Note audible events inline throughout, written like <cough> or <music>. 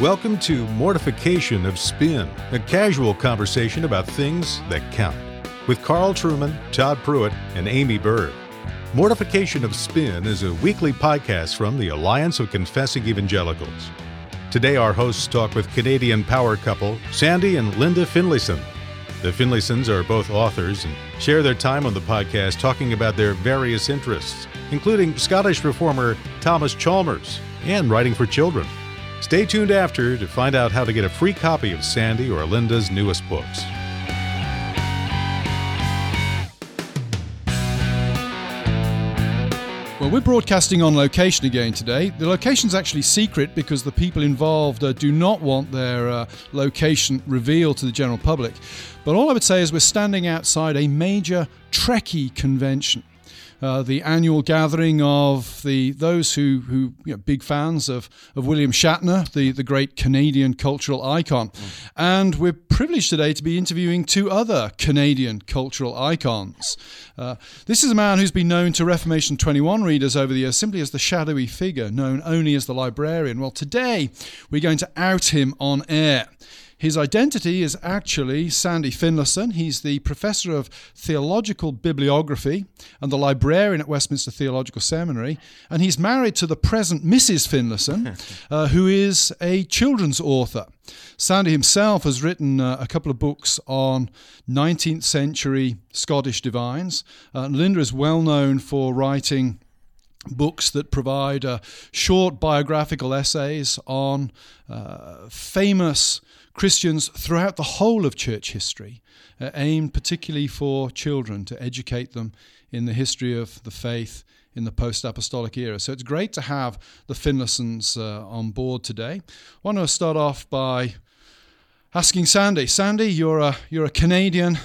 Welcome to Mortification of Spin, a casual conversation about things that count, with Carl Trueman, Todd Pruitt, and Aimee Byrd. Mortification of Spin is a weekly podcast from the Alliance of Confessing Evangelicals. Today, our hosts talk with Canadian power couple Sandy and Linda Finlayson. The Finlaysons are both authors and share their time on the podcast talking about their various interests, including Scottish reformer Thomas Chalmers and writing for children. Stay tuned after to find out how to get a free copy of Sandy or Linda's newest books. Well, we're broadcasting on location again today. The location's actually secret because the people involved uh, do not want their uh, location revealed to the general public. But all I would say is we're standing outside a major Trekkie convention. Uh, the annual gathering of the those who who you know, big fans of of William Shatner, the the great Canadian cultural icon, mm. and we're privileged today to be interviewing two other Canadian cultural icons. Uh, this is a man who's been known to Reformation 21 readers over the years simply as the shadowy figure, known only as the librarian. Well, today we're going to out him on air. His identity is actually Sandy Finlayson. He's the professor of theological bibliography and the librarian at Westminster Theological Seminary. And he's married to the present Mrs. Finlayson, <laughs> uh, who is a children's author. Sandy himself has written uh, a couple of books on 19th century Scottish divines. Uh, Linda is well known for writing books that provide uh, short biographical essays on uh, famous Christians throughout the whole of church history, uh, aimed particularly for children to educate them in the history of the faith in the post apostolic era. So it's great to have the Finlaysons uh, on board today. I want to start off by asking Sandy Sandy, you're a, you're a Canadian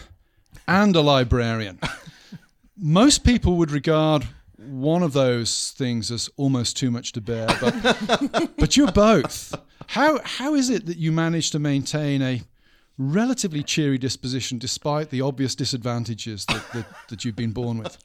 and a librarian. <laughs> Most people would regard one of those things as almost too much to bear, but, <laughs> but you're both. How how is it that you manage to maintain a relatively cheery disposition despite the obvious disadvantages that, that, that, you've been born with?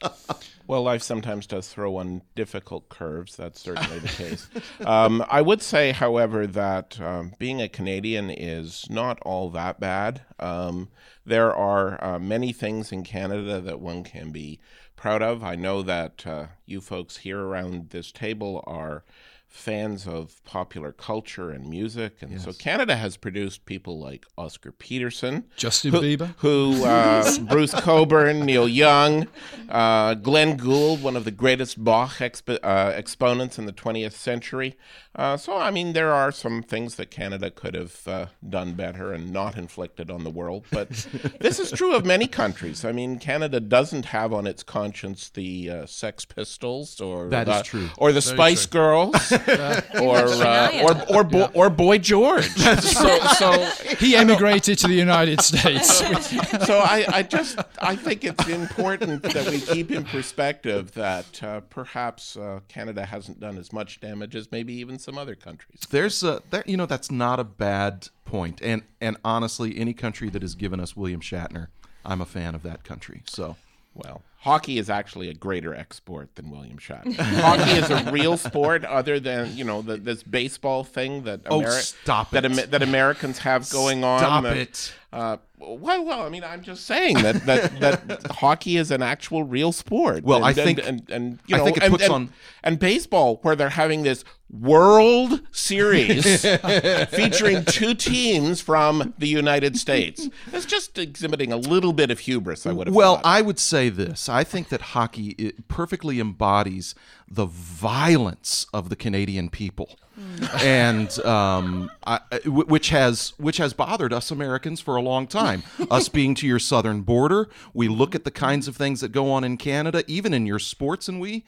Well, life sometimes does throw on difficult curves. That's certainly the case. Um, I would say, however, that um, being a Canadian is not all that bad. Um, there are uh, many things in Canada that one can be proud of. I know that uh, you folks here around this table are fans of popular culture and music, and yes. so Canada has produced people like Oscar Peterson, Justin who, Bieber, who uh, <laughs> Bruce Cockburn, Neil Young, uh, Glenn Gould, one of the greatest Bach expo- uh, exponents in the 20th century. Uh, so, I mean, there are some things that Canada could have uh, done better and not inflicted on the world, but <laughs> this is true of many countries. I mean, Canada doesn't have on its conscience the uh, Sex Pistols or that the, is true. or the Very Spice true. Girls. <laughs> <laughs> or, uh, or or bo- or Boy George. <laughs> so, so he emigrated to the United States. <laughs> so I, I just I think it's important that we keep in perspective that uh, perhaps uh, Canada hasn't done as much damage as maybe even some other countries. There's a there you know that's not a bad point, and and honestly, any country that has given us William Shatner, I'm a fan of that country. So well, hockey is actually a greater export than William Shatner. hockey is a real <laughs> sport, other than you know the, this baseball thing that oh, stop that, that Americans have going stop on. Stop it. Uh, well, well, I mean, I'm just saying that that, that <laughs> hockey is an actual real sport. Well, and, I think, and, and, and you know, I think it and, puts and, on and baseball where they're having this World Series <laughs> featuring two teams from the United States. It's just exhibiting a little bit of hubris. I would have. Well, thought. I would say this. I think that hockey perfectly embodies the violence of the Canadian people. <laughs> and um, I, which has which has bothered us Americans for a long time. <laughs> us being to your southern border, we look at the kinds of things that go on in Canada, even in your sports, and we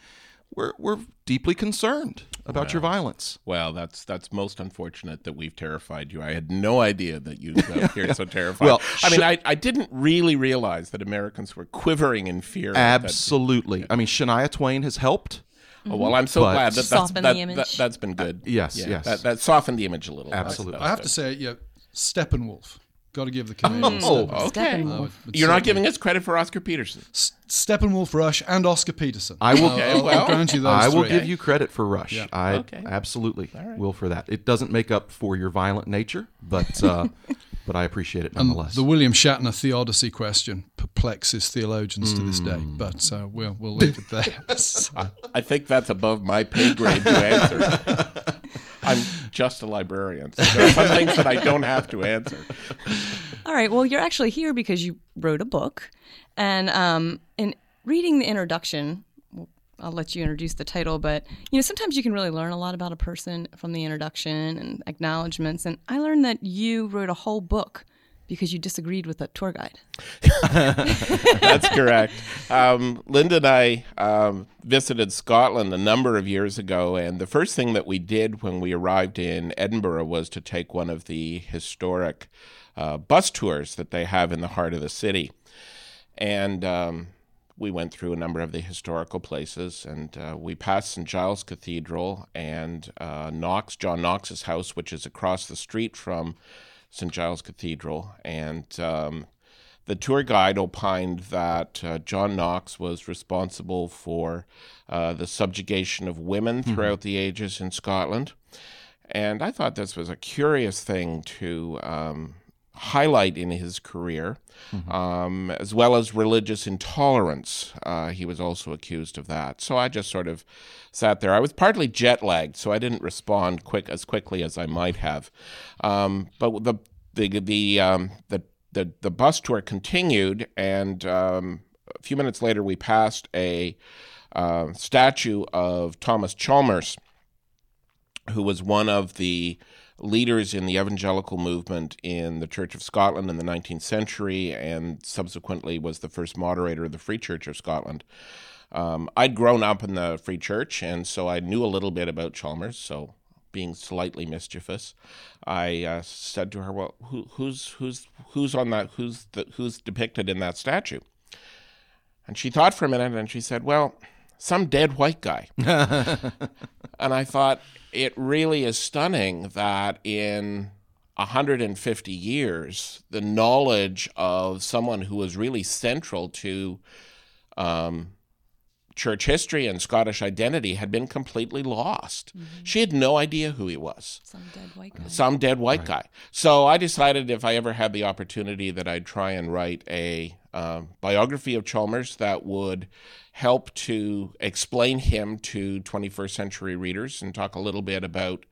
we're, we're deeply concerned about well, your violence. Well, that's that's most unfortunate that we've terrified you. I had no idea that you appeared <laughs> so terrified. Well, I mean, I, I didn't really realize that Americans were quivering in fear. Absolutely. I mean, Shania Twain has helped. Oh, well, I'm so But- glad that that's, Soften that, the image. that, has been good. yes, Yeah, yes. That, that softened the image a little. Absolutely. That's- I have that's to say, yeah, Steppenwolf. Got to give the Canadians. Oh, Steppenwolf. Okay. Uh, You're not giving us credit for Oscar Peterson. S- Steppenwolf, Rush, and Oscar Peterson. I will- I'll- Okay, I'll, grant you those I will three. give you credit for Rush. Yeah. I Okay. absolutely will for that. It doesn't make up for your violent nature, but uh, <laughs> but I appreciate it And nonetheless. the William Shatner theodicy question perplexes theologians to this day, Hmm. but uh, we'll we'll leave it there. <laughs> So- I think that's above my pay grade to answer. <laughs> I'm just a librarian. So there are some things that I don't have to answer. All right. Well, you're actually here because you wrote a book, and um, in reading the introduction, well, I'll let you introduce the title. But you know, sometimes you can really learn a lot about a person from the introduction and acknowledgments. And I learned that you wrote a whole book because you disagreed with a tour guide. <laughs> That's correct. Um, Linda and I um, visited Scotland a number of years ago, and the first thing that we did when we arrived in Edinburgh was to take one of the historic uh, bus tours that they have in the heart of the city. And um, we went through a number of the historical places, and uh, we passed St. Giles Cathedral and uh, Knox, John Knox's house, which is across the street from St. Giles Cathedral. And um, the tour guide opined that uh, John Knox was responsible for uh, the subjugation of women throughout the ages in Scotland. And I thought this was a curious thing to um, highlight in his career, um, as well as religious intolerance. Uh, he was also accused of that. So I just sort of sat there. I was partly jet lagged, so I didn't respond quick as quickly as I might have. Um, but the the the um, the the, the bus tour continued, and um, a few minutes later, we passed a uh, statue of Thomas Chalmers, who was one of the leaders in the evangelical movement in the Church of Scotland in the 19th century, and subsequently was the first moderator of the Free Church of Scotland. Um, I'd grown up in the Free Church, and so I knew a little bit about Chalmers. So, being slightly mischievous, I uh, said to her, "Well, who, who's who's who's on that? Who's the, who's depicted in that statue?" And she thought for a minute, and she said, "Well, some dead white guy." <laughs> <laughs> and I thought it really is stunning that in 150 years, the knowledge of someone who was really central to um, church history and Scottish identity had been completely lost. She had no idea who he was Some dead white guy. some dead white guy. So I decided if I ever had the opportunity that I'd try and write a um, biography of Chalmers that would help to explain him to 21st century readers and talk a little bit about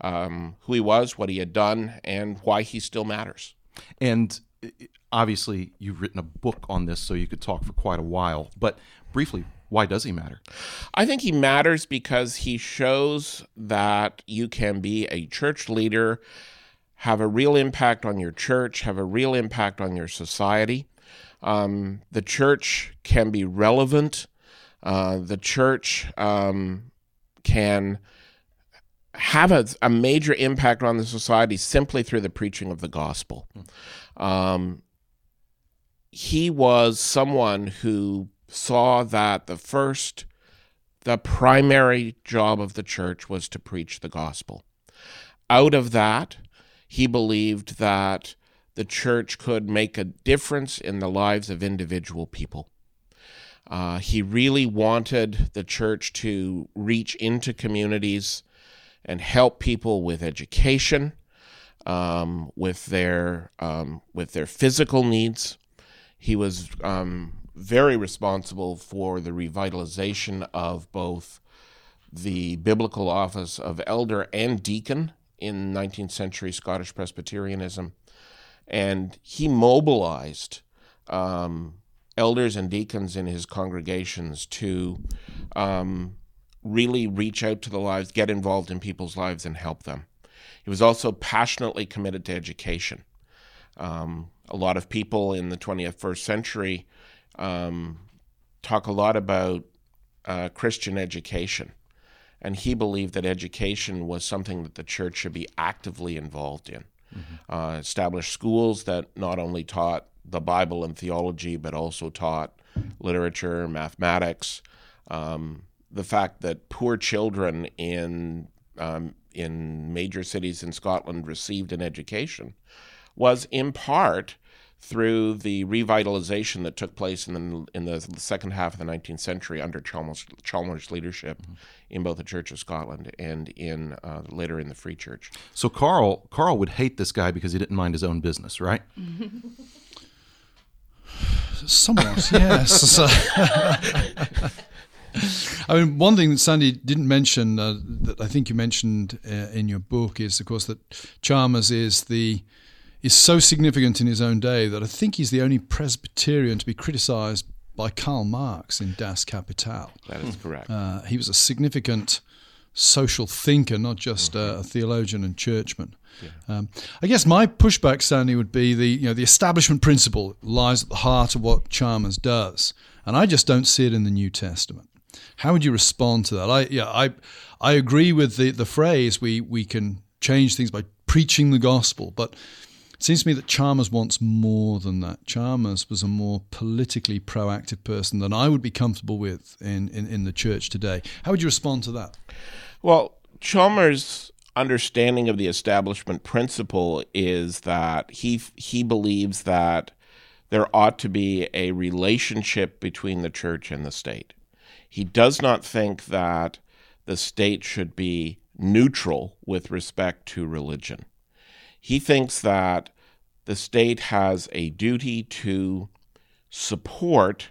um, who he was, what he had done, and why he still matters. And uh, obviously, you've written a book on this, so you could talk for quite a while. But briefly, why does he matter? I think he matters because he shows that you can be a church leader, have a real impact on your church, have a real impact on your society. Um, the church can be relevant. Uh, the church um, can have a, a major impact on the society simply through the preaching of the gospel. Um, he was someone who saw that the first, the primary job of the church was to preach the gospel. Out of that, he believed that the church could make a difference in the lives of individual people. Uh, he really wanted the church to reach into communities and help people with education, um, with their um, with their physical needs. He was um, very responsible for the revitalization of both the biblical office of elder and deacon in 19th century Scottish Presbyterianism. And he mobilized um, elders and deacons in his congregations to um, really reach out to the lives, get involved in people's lives, and help them. He was also passionately committed to education. Um, a lot of people in the 20th first century um, talk a lot about uh, Christian education, and he believed that education was something that the church should be actively involved in. Uh, establish schools that not only taught the Bible and theology, but also taught literature, mathematics. Um, the fact that poor children in um, in major cities in Scotland received an education was in part through the revitalization that took place in the in the second half of the 19th century under Chalmers, Chalmers' leadership mm-hmm. in both the Church of Scotland and in uh, later in the Free Church. So Carl Carl would hate this guy because he didn't mind his own business, right? <laughs> Somewhat, yes. <laughs> I mean, one thing that Sandy didn't mention uh, that I think you mentioned uh, in your book is, of course, that Chalmers is the is so significant in his own day that I think he's the only Presbyterian to be criticised by Karl Marx in Das Kapital. That is correct. Uh, he was a significant social thinker, not just mm-hmm. a theologian and churchman. Yeah. Um, I guess my pushback, Sandy, would be the you know the establishment principle lies at the heart of what Chalmers does, and I just don't see it in the New Testament. How would you respond to that? I yeah I I agree with the the phrase we we can change things by preaching the gospel, but it seems to me that Chalmers wants more than that. Chalmers was a more politically proactive person than I would be comfortable with in, in, in the church today. How would you respond to that? Well, Chalmers' understanding of the establishment principle is that he he believes that there ought to be a relationship between the church and the state. He does not think that the state should be neutral with respect to religion. He thinks that the state has a duty to support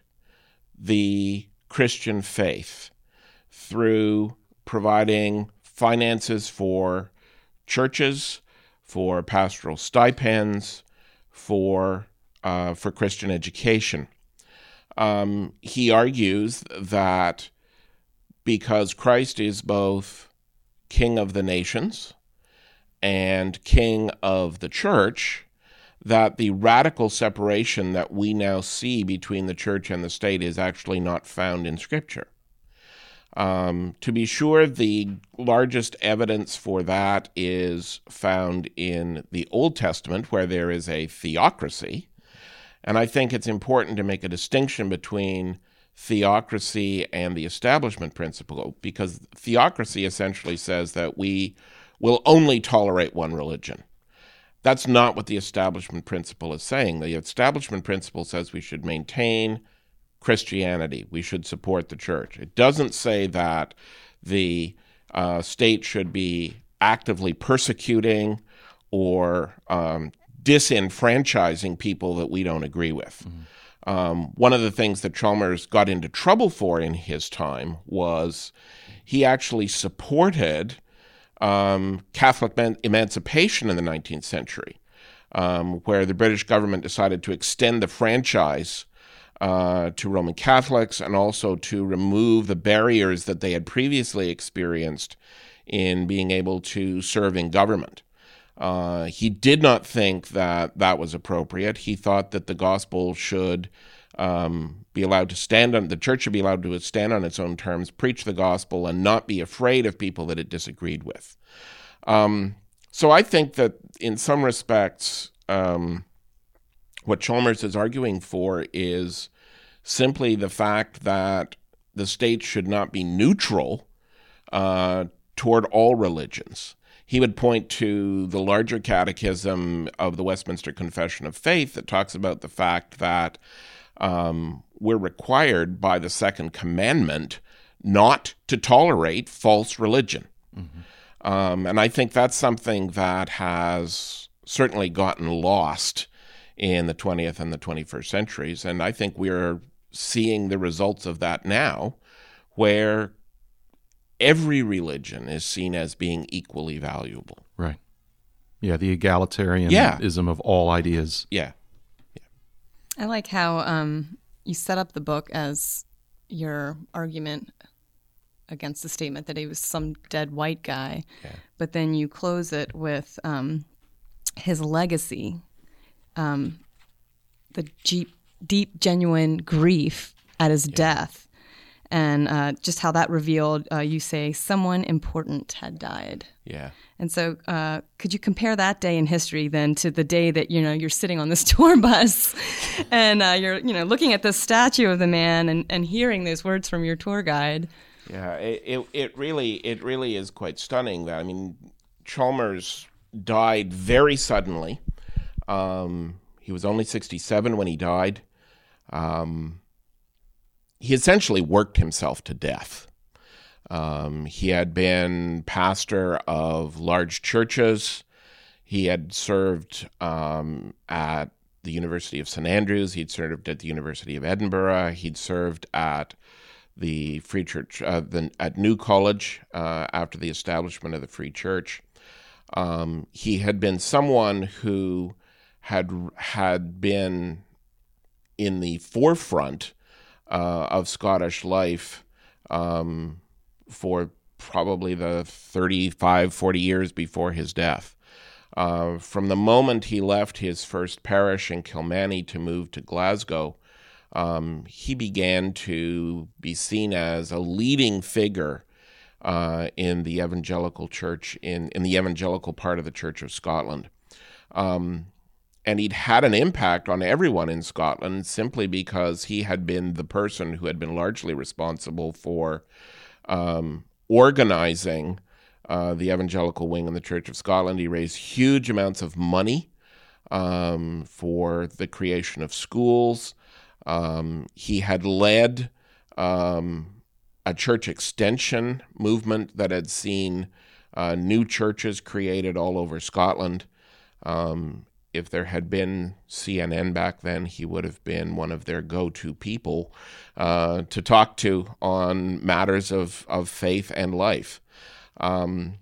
the Christian faith through providing finances for churches, for pastoral stipends, for uh, for Christian education. Um, he argues that because Christ is both King of the nations and king of the church that the radical separation that we now see between the church and the state is actually not found in Scripture. Um, to be sure, the largest evidence for that is found in the Old Testament, where there is a theocracy. And I think it's important to make a distinction between theocracy and the establishment principle, because theocracy essentially says that we will only tolerate one religion. That's not what the establishment principle is saying. The establishment principle says we should maintain Christianity, we should support the church. It doesn't say that the uh, state should be actively persecuting or um, disenfranchising people that we don't agree with. Mm-hmm. Um, one of the things that Chalmers got into trouble for in his time was he actually supported um, Catholic emancipation in the 19th century, um, where the British government decided to extend the franchise uh, to Roman Catholics and also to remove the barriers that they had previously experienced in being able to serve in government. Uh, he did not think that that was appropriate. He thought that the gospel should um, be allowed to stand on the church should be allowed to stand on its own terms, preach the gospel, and not be afraid of people that it disagreed with. Um, so I think that in some respects, um, what Chalmers is arguing for is simply the fact that the state should not be neutral uh, toward all religions. He would point to the larger catechism of the Westminster Confession of Faith that talks about the fact that um, we're required by the second commandment not to tolerate false religion. Mm-hmm. Um, and I think that's something that has certainly gotten lost in the 20th and the 21st centuries. And I think we're seeing the results of that now, where every religion is seen as being equally valuable. Right. Yeah, the egalitarianism yeah. of all ideas. Yeah. I like how um, you set up the book as your argument against the statement that he was some dead white guy, yeah. but then you close it with um, his legacy, um, the deep, deep, genuine grief at his yeah. death, and uh, just how that revealed. Uh, you say someone important had died. Yeah. And so, uh, could you compare that day in history then to the day that you know you're sitting on this <laughs> tour bus, and uh, you're you know looking at the statue of the man and, and hearing those words from your tour guide? Yeah, it, it, it really it really is quite stunning. That I mean, Chalmers died very suddenly. Um, he was only 67 when he died. Um, he essentially worked himself to death. Um, he had been pastor of large churches. He had served um, at the University of St Andrews. He'd served at the University of Edinburgh. He'd served at the Free Church uh, the, at New College uh, after the establishment of the Free Church. Um, he had been someone who had had been in the forefront uh, of Scottish life um, for probably the 35, 40 years before his death. Uh, from the moment he left his first parish in Kilmany to move to Glasgow, um, he began to be seen as a leading figure uh, in the evangelical church, in, in the evangelical part of the Church of Scotland. Um, and he'd had an impact on everyone in Scotland simply because he had been the person who had been largely responsible for um, organizing uh, the evangelical wing in the Church of Scotland. He raised huge amounts of money um, for the creation of schools. Um, he had led um, a church extension movement that had seen uh, new churches created all over Scotland. Um, if there had been CNN back then, he would have been one of their go to people uh, to talk to on matters of, of faith and life. Um,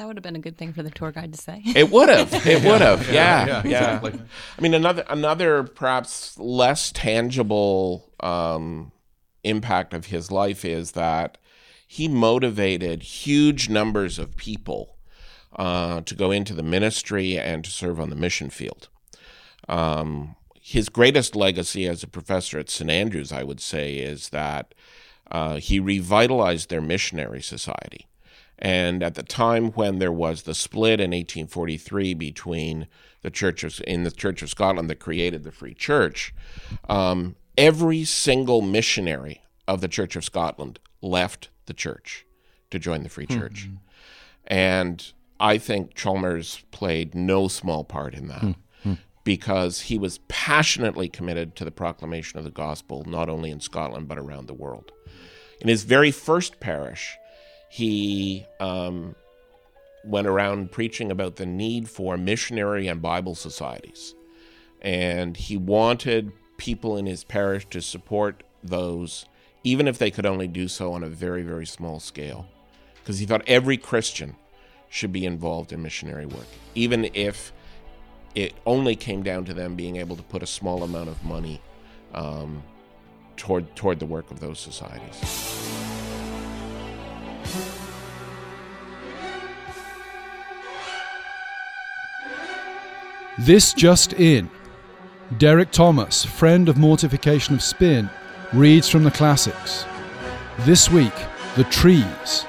that would have been a good thing for the tour guide to say. It would have. It would have. Yeah, yeah. yeah, Exactly. I mean, another another perhaps less tangible um, impact of his life is that he motivated huge numbers of people uh, to go into the ministry and to serve on the mission field. Um, his greatest legacy as a professor at St Andrews, I would say, is that uh, he revitalized their missionary society. And at the time when there was the split in 1843 between the Church of, in the Church of Scotland that created the Free Church, um, every single missionary of the Church of Scotland left the church to join the Free Church. Mm-hmm. And I think Chalmers played no small part in that mm-hmm. because he was passionately committed to the proclamation of the gospel, not only in Scotland, but around the world. In his very first parish, he um, went around preaching about the need for missionary and Bible societies. And he wanted people in his parish to support those, even if they could only do so on a very, very small scale. Because he thought every Christian should be involved in missionary work, even if it only came down to them being able to put a small amount of money um, toward, toward the work of those societies. This just in. Derek Thomas, friend of Mortification of Spin, reads from the classics. This week, The Trees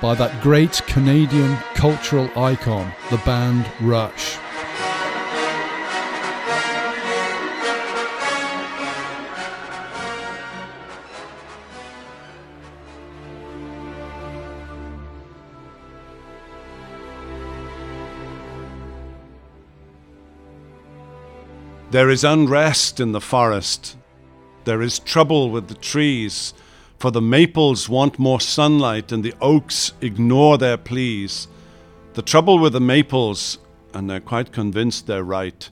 by that great Canadian cultural icon, the band Rush. There is unrest in the forest. There is trouble with the trees, for the maples want more sunlight and the oaks ignore their pleas. The trouble with the maples, and they're quite convinced they're right.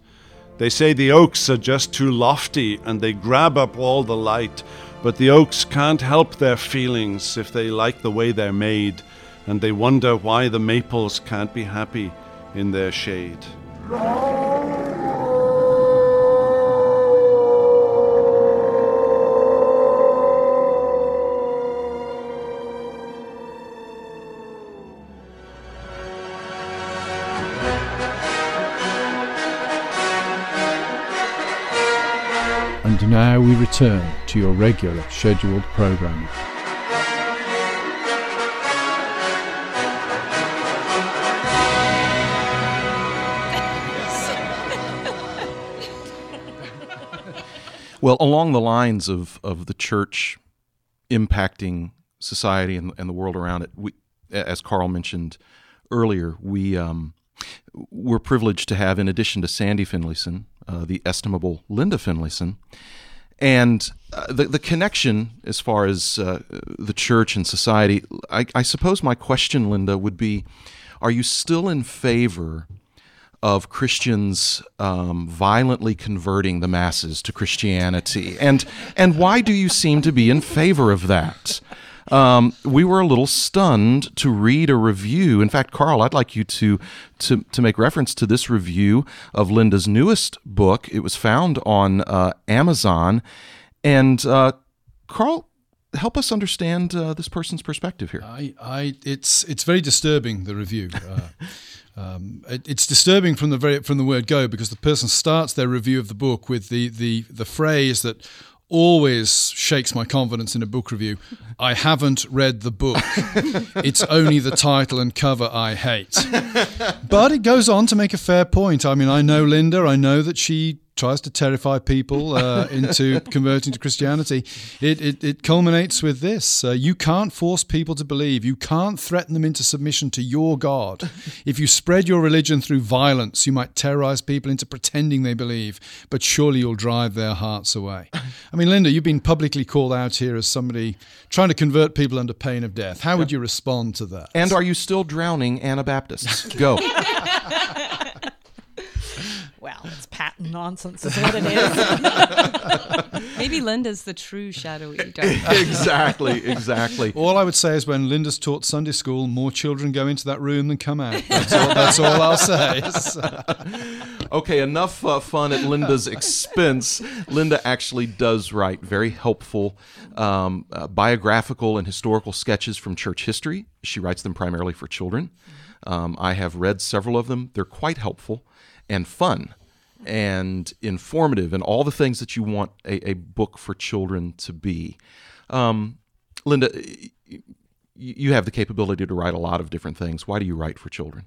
They say the oaks are just too lofty and they grab up all the light, but the oaks can't help their feelings if they like the way they're made, and they wonder why the maples can't be happy in their shade. And now we return to your regular scheduled programming. well, along the lines of, of the church impacting society and, and the world around it, we, as Carl mentioned earlier, we um, we're privileged to have, in addition to Sandy Finlayson, uh, the estimable Linda Finlayson. And uh, the, the connection, as far as uh, the church and society, I, I suppose my question, Linda, would be Are you still in favor of Christians um, violently converting the masses to Christianity? And, and why do you seem to be in favor of that? Um, we were a little stunned to read a review. In fact, Carl, I'd like you to, to, to make reference to this review of Linda's newest book. It was found on uh, Amazon. And uh, Carl, help us understand uh, this person's perspective here. I, I, it's it's very disturbing the review. Uh, <laughs> um, it, it's disturbing from the very from the word go because the person starts their review of the book with the the the phrase that always shakes my confidence in a book review. I haven't read the book. <laughs> it's only the title and cover I hate. But it goes on to make a fair point. I mean, I know Linda. I know that she tries to terrify people uh, <laughs> into converting to Christianity. It, it, it culminates with this uh, you can't force people to believe, you can't threaten them into submission to your God. <laughs> If you spread your religion through violence, you might terrorize people into pretending they believe, but surely you'll drive their hearts away. <laughs> I mean, Linda, you've been publicly called out here as somebody trying to convert people under pain of death. How would you respond to that? And are you still drowning Anabaptists? Go. Well, it's patent nonsense, is what it is. <laughs> Maybe Linda's the true shadowy dark. <laughs> exactly, exactly. All I would say is when Linda's taught Sunday school, more children go into that room than come out. That's all, that's all I'll say. <laughs> Okay, enough uh, fun at Linda's expense. Linda actually does write very helpful um, uh, biographical and historical sketches from church history. She writes them primarily for children. Um, I have read several of them. They're quite helpful and fun and informative and all the things that you want a, a book for children to be. Um, Linda, you have the capability to write a lot of different things. Why do you write for children?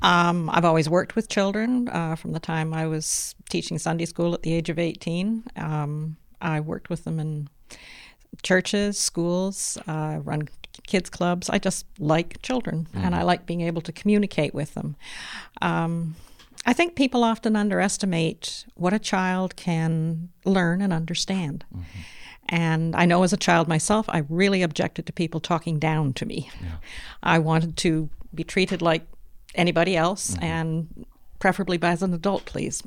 Um, I've always worked with children uh, from the time I was teaching Sunday school at the age of 18. Um, I worked with them in churches, schools, uh, run kids clubs. I just like children and I like being able to communicate with them. Um, I think people often underestimate what a child can learn and understand. And I know as a child myself, I really objected to people talking down to me. I wanted to be treated like anybody else and preferably by as an adult, please.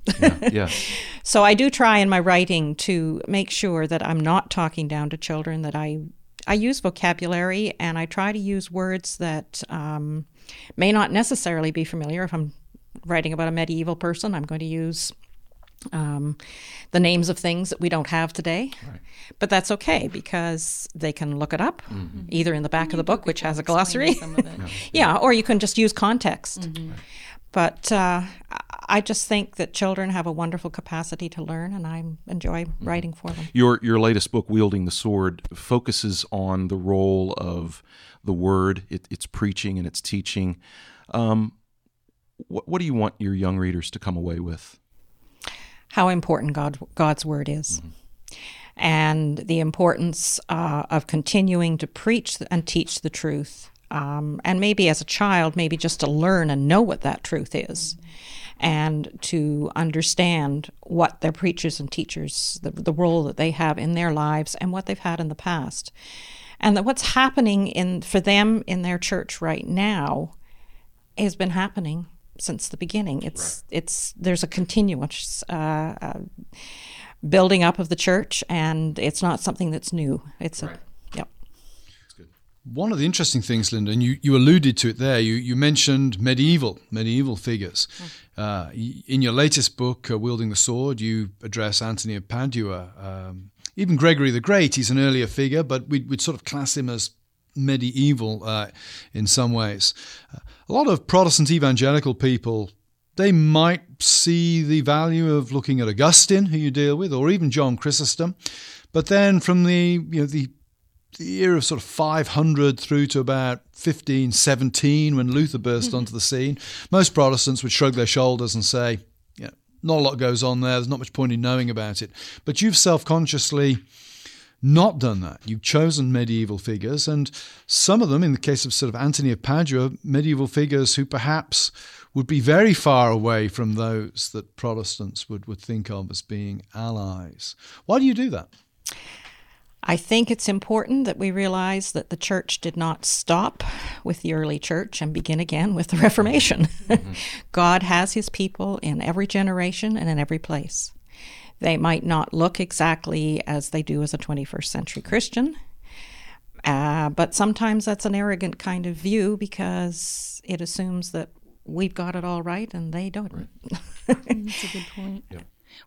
Yes. <laughs> So I do try in my writing to make sure that I'm not talking down to children. That I I use vocabulary and I try to use words that um, may not necessarily be familiar. If I'm writing about a medieval person, I'm going to use um, the names of things that we don't have today. But that's okay because they can look it up either in the back of the book, which has a glossary. Some of it. <laughs> yeah, or you can just use context. But uh, I just think that children have a wonderful capacity to learn, and I enjoy writing for them. Your your latest book, Wielding the Sword, focuses on the role of the Word, it, its preaching and its teaching. Um, what, what do you want your young readers to come away with? How important God, God's word is. And the importance uh, of continuing to preach and teach the truth. Um, and maybe as a child, maybe just to learn and know what that truth is. And to understand what their preachers and teachers, the, the role that they have in their lives and what they've had in the past. And that what's happening in for them in their church right now has been happening since the beginning. It's it's there's a continuous uh, uh, building up of the church, and it's not something that's new. It's a yep. One of the interesting things, Linda, and you, you alluded to it there, you, you mentioned medieval, medieval figures. Uh, in your latest book, uh, Wielding the Sword, you address Antony of Padua. Um, even Gregory the Great, he's an earlier figure, but we'd, we'd sort of class him as medieval uh, in some ways. A lot of Protestant evangelical people, they might see the value of looking at Augustine, who you deal with, or even John Chrysostom. But then from the, you know, the the era of sort of 500 through to about 1517 when Luther burst onto the scene, most Protestants would shrug their shoulders and say, yeah, not a lot goes on there. There's not much point in knowing about it. But you've self consciously not done that. You've chosen medieval figures, and some of them, in the case of sort of Anthony of Padua, medieval figures who perhaps would be very far away from those that Protestants would, would think of as being allies. Why do you do that? I think it's important that we realize that the church did not stop with the early church and begin again with the <laughs> Reformation. Mm-hmm. God has his people in every generation and in every place. They might not look exactly as they do as a 21st century Christian, uh, but sometimes that's an arrogant kind of view because it assumes that we've got it all right and they don't. Right. <laughs> that's a good point. Yeah.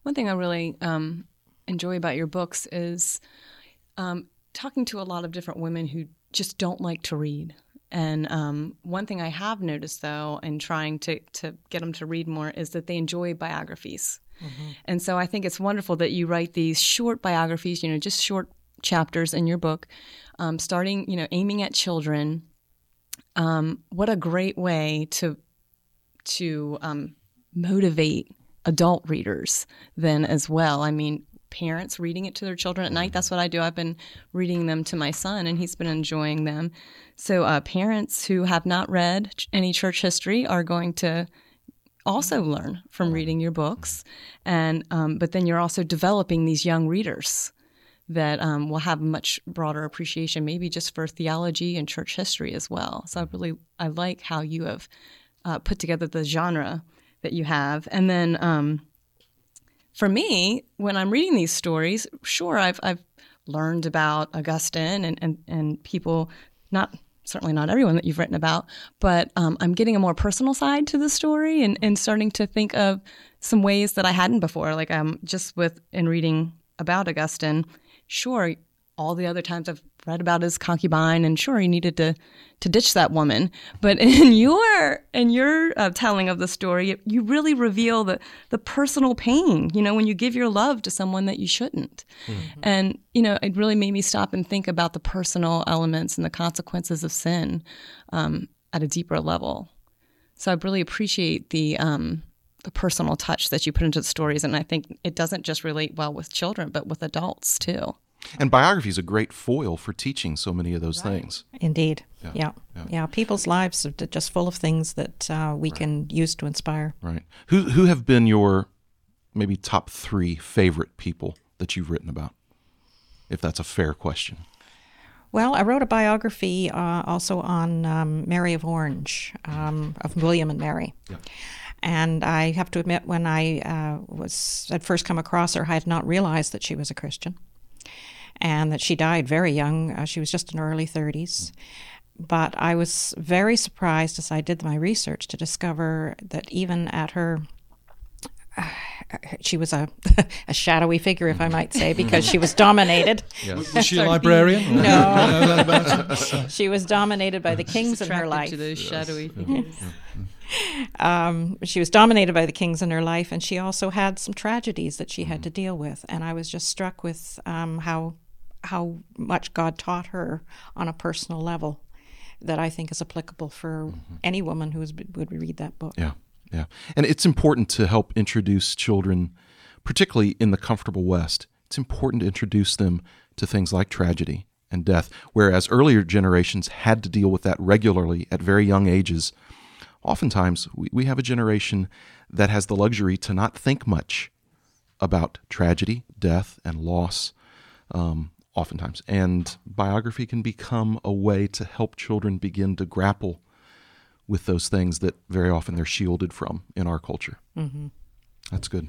One thing I really um, enjoy about your books is um, talking to a lot of different women who just don't like to read. And um, one thing I have noticed, though, in trying to, to get them to read more, is that they enjoy biographies. Mm-hmm. And so I think it's wonderful that you write these short biographies, you know, just short chapters in your book, um, starting, you know, aiming at children. Um, what a great way to to um, motivate adult readers then as well. I mean, parents reading it to their children at night. That's what I do. I've been reading them to my son, and he's been enjoying them. So, uh, parents who have not read any church history are going to also learn from reading your books, and um, but then you're also developing these young readers that um, will have a much broader appreciation, maybe just for theology and church history as well. So I really I like how you have uh, put together the genre that you have, and then. Um, for me, when I'm reading these stories, sure, I've, I've learned about Augustine and, and, and people, not certainly not everyone that you've written about, but um, I'm getting a more personal side to the story and, and starting to think of some ways that I hadn't before. Like um, just with in reading about Augustine, sure, all the other times I've read about his concubine, and sure, he needed to to ditch that woman. But <laughs> in your in your uh, telling of the story, you really reveal the the personal pain. You know, when you give your love to someone that you shouldn't, mm-hmm. and you know, it really made me stop and think about the personal elements and the consequences of sin um, at a deeper level. So I really appreciate the. Um, the personal touch that you put into the stories, and I think it doesn't just relate well with children, but with adults too. And biography is a great foil for teaching so many of those right. things. Indeed. Yeah. Yeah. yeah. yeah. People's lives are just full of things that uh, we right. can use to inspire. Right. Who, who have been your maybe top three favorite people that you've written about? If that's a fair question. Well, I wrote a biography uh, also on um, Mary of Orange, um, of William and Mary. Yeah. And I have to admit, when I uh, was had first come across her, I had not realized that she was a Christian and that she died very young. Uh, she was just in her early 30s. But I was very surprised as I did my research to discover that even at her uh, <sighs> she was a, <laughs> a shadowy figure, if I might say, because she was <laughs> dominated. Yes. Was she a librarian? No, <laughs> she was dominated by the kings in her life. To those shadowy figures. Um, she was dominated by the kings in her life, and she also had some tragedies that she had to deal with. And I was just struck with um, how how much God taught her on a personal level that I think is applicable for mm-hmm. any woman who is, would read that book. Yeah, yeah. And it's important to help introduce children, particularly in the comfortable West, it's important to introduce them to things like tragedy and death, whereas earlier generations had to deal with that regularly at very young ages. Oftentimes, we, we have a generation that has the luxury to not think much about tragedy, death, and loss. Um, oftentimes. And biography can become a way to help children begin to grapple with those things that very often they're shielded from in our culture. Mm-hmm. That's good.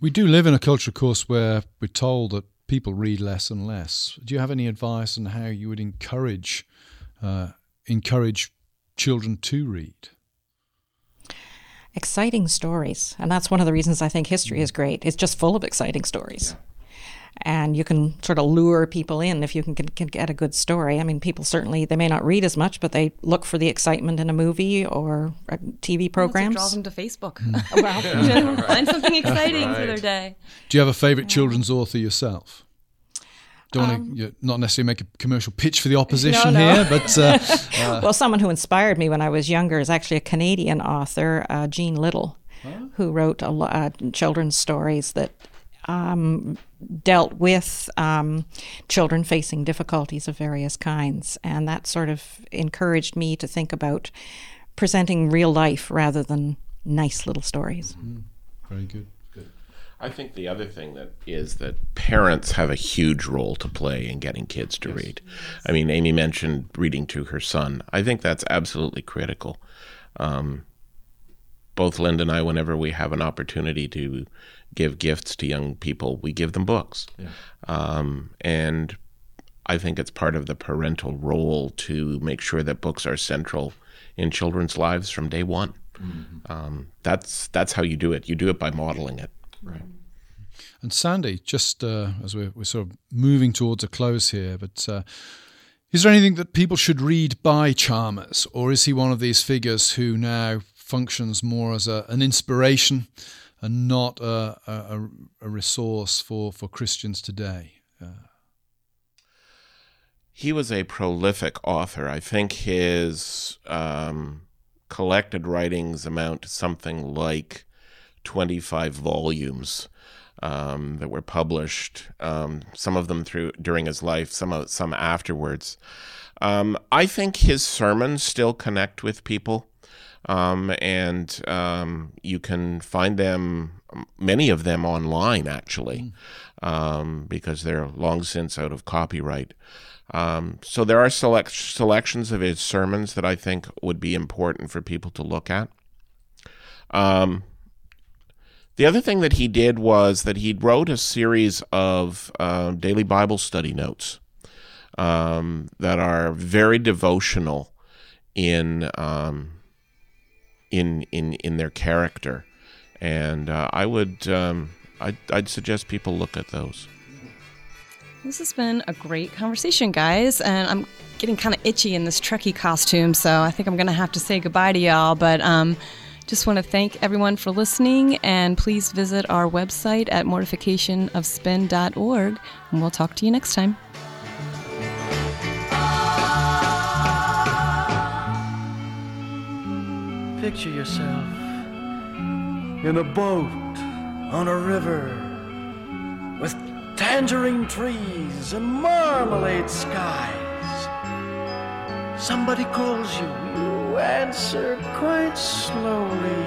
We do live in a culture, of course, where we're told that people read less and less. Do you have any advice on how you would encourage uh, encourage children to read? Exciting stories, and that's one of the reasons I think history is great. It's just full of exciting stories. Yeah and you can sort of lure people in if you can, can, get a good story. I mean, people certainly they may not read as much, but they look for the excitement in a movie or TV programs. Well, draws them to Facebook. Mm. <laughs> well, yeah. find something exciting right. for their day. Do you have a favorite children's author yourself? Don't um, want to not necessarily make a commercial pitch for the opposition no, no. here, but uh, <laughs> uh, well, someone who inspired me when I was younger is actually a Canadian author, uh, Jean Little, huh? who wrote a lot, uh, children's stories that um, dealt with um, children facing difficulties of various kinds. And that sort of encouraged me to think about presenting real life rather than nice little stories. Mm-hmm. Very good. Good. I think the other thing that is that parents have a huge role to play in getting kids to yes. read. I mean, Aimee mentioned reading to her son. I think that's absolutely critical. Um, both Linda and I, whenever we have an opportunity to give gifts to young people, we give them books. Yeah. Um, and I think it's part of the parental role to make sure that books are central in children's lives from day one. Mm-hmm. Um, that's that's how you do it. You do it by modeling it. Right. And Sandy, just uh, as we're, we're sort of moving towards a close here, but uh, is there anything that people should read by Chalmers, or is he one of these figures who now functions more as a, an inspiration and not a, a, a resource for, for Christians today? Uh, he was a prolific author. I think his um, collected writings amount to something like 25 volumes um, that were published, um, some of them through during his life, some some afterwards. Um, I think his sermons still connect with people, um, and um, you can find them, many of them online actually, mm. because they're long since out of copyright. so there are select selections of his sermons that I think would be important for people to look at. Um, the other thing that he did was that he wrote a series of uh, daily Bible study notes um, that are very devotional in um, in in in their character, and uh, I would um, I'd, I'd suggest people look at those. This has been a great conversation, guys, and I'm getting kind of itchy in this Trekkie costume, so I think I'm going to have to say goodbye to y'all. But um, just want to thank everyone for listening, and please visit our website at mortificationofspin.org, and we'll talk to you next time. Picture yourself in a boat on a river with tangerine trees and marmalade skies. Somebody calls you you answer quite slowly.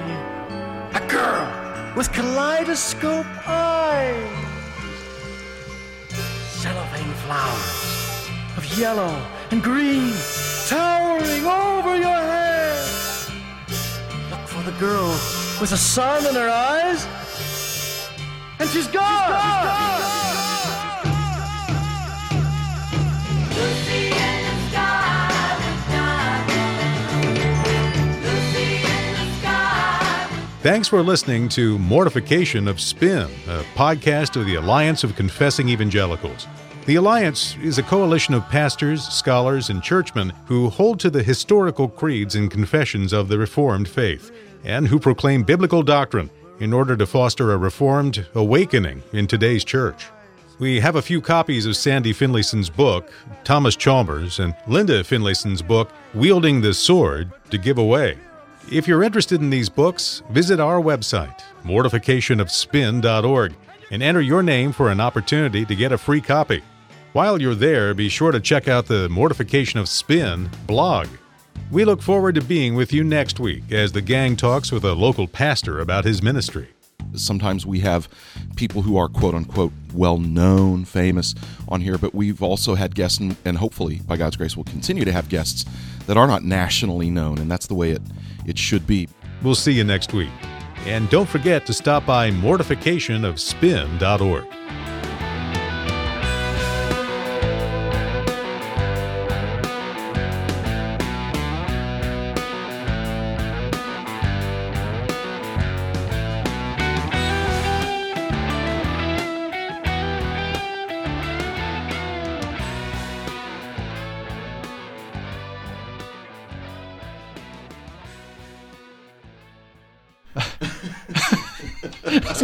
A girl with kaleidoscope eyes. Cellophane flowers of yellow and green towering over your head. Look the girl with the sun in her eyes. And she's gone! She's gone! She's gone! Thanks for listening to Mortification of Spin, a podcast of the Alliance of Confessing Evangelicals. The Alliance is a coalition of pastors, scholars, and churchmen who hold to the historical creeds and confessions of the Reformed faith and who proclaim biblical doctrine in order to foster a Reformed awakening in today's church. We have a few copies of Sandy Finlayson's book, Thomas Chalmers, and Linda Finlayson's book, Wielding the Sword, to give away. If you're interested in these books, visit our website, mortificationofspin.org, and enter your name for an opportunity to get a free copy. While you're there, be sure to check out the Mortification of Spin blog. We look forward to being with you next week as the gang talks with a local pastor about his ministry. Sometimes we have people who are quote unquote well known, famous on here, but we've also had guests, and, and hopefully, by God's grace, we'll continue to have guests that are not nationally known, and that's the way it it should be. We'll see you next week. And don't forget to stop by mortificationofspin.org.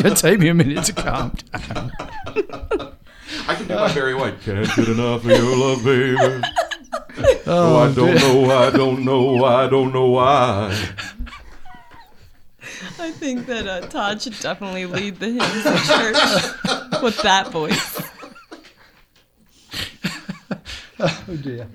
<laughs> going to take me a minute to calm down. I can do my Barry White. Can't get enough of your love, baby. Oh, <laughs> oh I don't dear. know, I don't know, I don't know why. I think that uh, Todd should definitely lead the hymns in church with that voice. <laughs> Oh dear.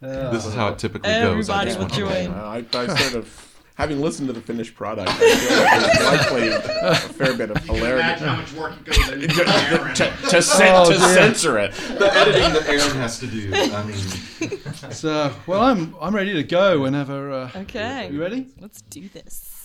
This is how it typically goes. Everybody just will want join. I, I sort of, having listened to the finished product, I feel like there's <laughs> likely a fair bit of hilarity. much work it goes into <laughs> to, to, cen- Oh, to censor it. The editing that Aaron has to do. I mean, So, well, I'm I'm ready to go whenever. Uh, Okay. You ready? Let's do this.